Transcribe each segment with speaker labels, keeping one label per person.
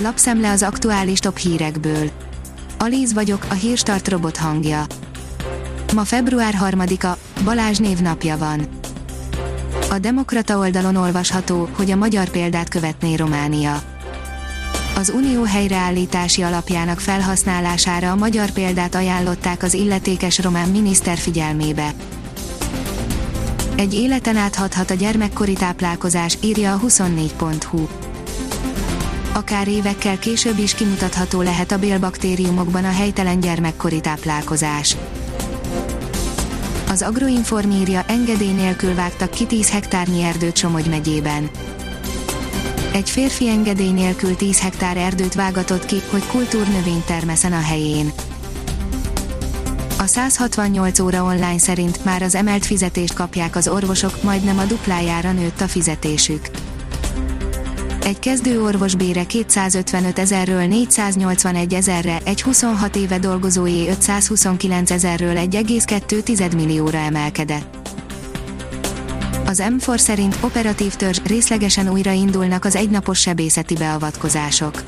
Speaker 1: Lapszemle az aktuális top hírekből. Alíz vagyok, a hírstart robot hangja. Ma február 3-a, Balázs névnapja van. A Demokrata oldalon olvasható, hogy a magyar példát követné Románia. Az Unió helyreállítási alapjának felhasználására a magyar példát ajánlották az illetékes román miniszter figyelmébe. Egy életen áthathat a gyermekkori táplálkozás, írja a 24.hu. Akár évekkel később is kimutatható lehet a bélbaktériumokban a helytelen gyermekkori táplálkozás. Az Agroinform írja, engedély nélkül vágtak ki 10 hektárnyi erdőt Somogy megyében. Egy férfi engedély nélkül 10 hektár erdőt vágatott ki, hogy kultúrnövényt termeszen a helyén. A 168 óra online szerint már az emelt fizetést kapják az orvosok, majdnem a duplájára nőtt a fizetésük. Egy kezdő orvos bére 255 ezerről 481 ezerre, egy 26 éve dolgozóé 529 ezerről 1,2 millióra emelkedett. Az M4 szerint operatív törzs részlegesen újraindulnak az egynapos sebészeti beavatkozások.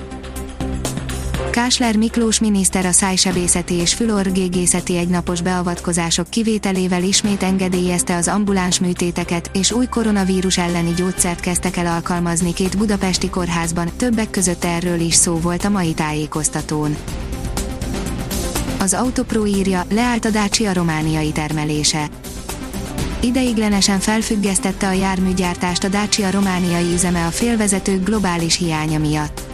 Speaker 1: Kásler Miklós miniszter a szájsebészeti és fülorgégészeti egynapos beavatkozások kivételével ismét engedélyezte az ambuláns műtéteket, és új koronavírus elleni gyógyszert kezdtek el alkalmazni két budapesti kórházban, többek között erről is szó volt a mai tájékoztatón. Az Autopro írja, leállt a Dacia romániai termelése. Ideiglenesen felfüggesztette a járműgyártást a Dacia romániai üzeme a félvezetők globális hiánya miatt.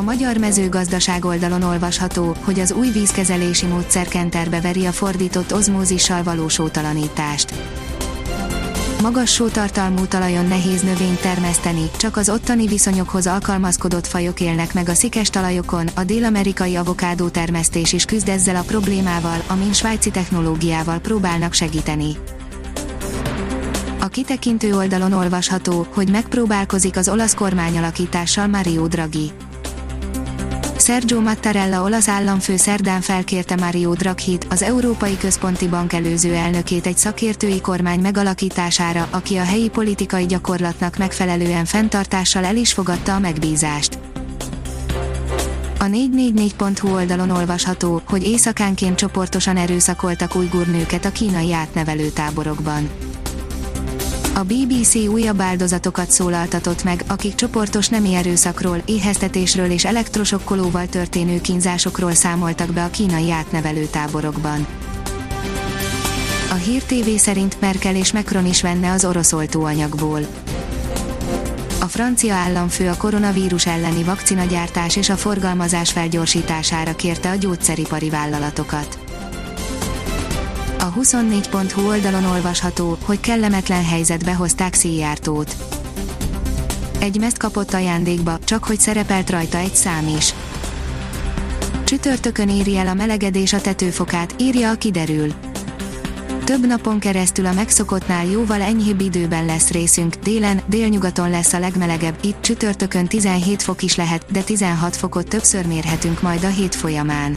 Speaker 1: A magyar mezőgazdaság oldalon olvasható, hogy az új vízkezelési módszer kenterbe veri a fordított ozmózissal való sótalanítást. Magas sótartalmú talajon nehéz növényt termeszteni, csak az ottani viszonyokhoz alkalmazkodott fajok élnek meg a szikes talajokon, a dél-amerikai avokádó termesztés is küzd ezzel a problémával, amin svájci technológiával próbálnak segíteni. A kitekintő oldalon olvasható, hogy megpróbálkozik az olasz kormányalakítással Mario Draghi. Sergio Mattarella olasz államfő szerdán felkérte Mario Draghit, az Európai Központi Bank előző elnökét egy szakértői kormány megalakítására, aki a helyi politikai gyakorlatnak megfelelően fenntartással el is fogadta a megbízást. A 444.hu oldalon olvasható, hogy éjszakánként csoportosan erőszakoltak ujgur nőket a kínai átnevelő táborokban a BBC újabb áldozatokat szólaltatott meg, akik csoportos nemi erőszakról, éheztetésről és elektrosokkolóval történő kínzásokról számoltak be a kínai átnevelő táborokban. A Hír TV szerint Merkel és Macron is venne az orosz oltóanyagból. A francia államfő a koronavírus elleni vakcinagyártás és a forgalmazás felgyorsítására kérte a gyógyszeripari vállalatokat a 24.hu oldalon olvasható, hogy kellemetlen helyzetbe hozták Szijjártót. Egy mezt kapott ajándékba, csak hogy szerepelt rajta egy szám is. Csütörtökön éri el a melegedés a tetőfokát, írja a kiderül. Több napon keresztül a megszokottnál jóval enyhébb időben lesz részünk, délen, délnyugaton lesz a legmelegebb, itt csütörtökön 17 fok is lehet, de 16 fokot többször mérhetünk majd a hét folyamán.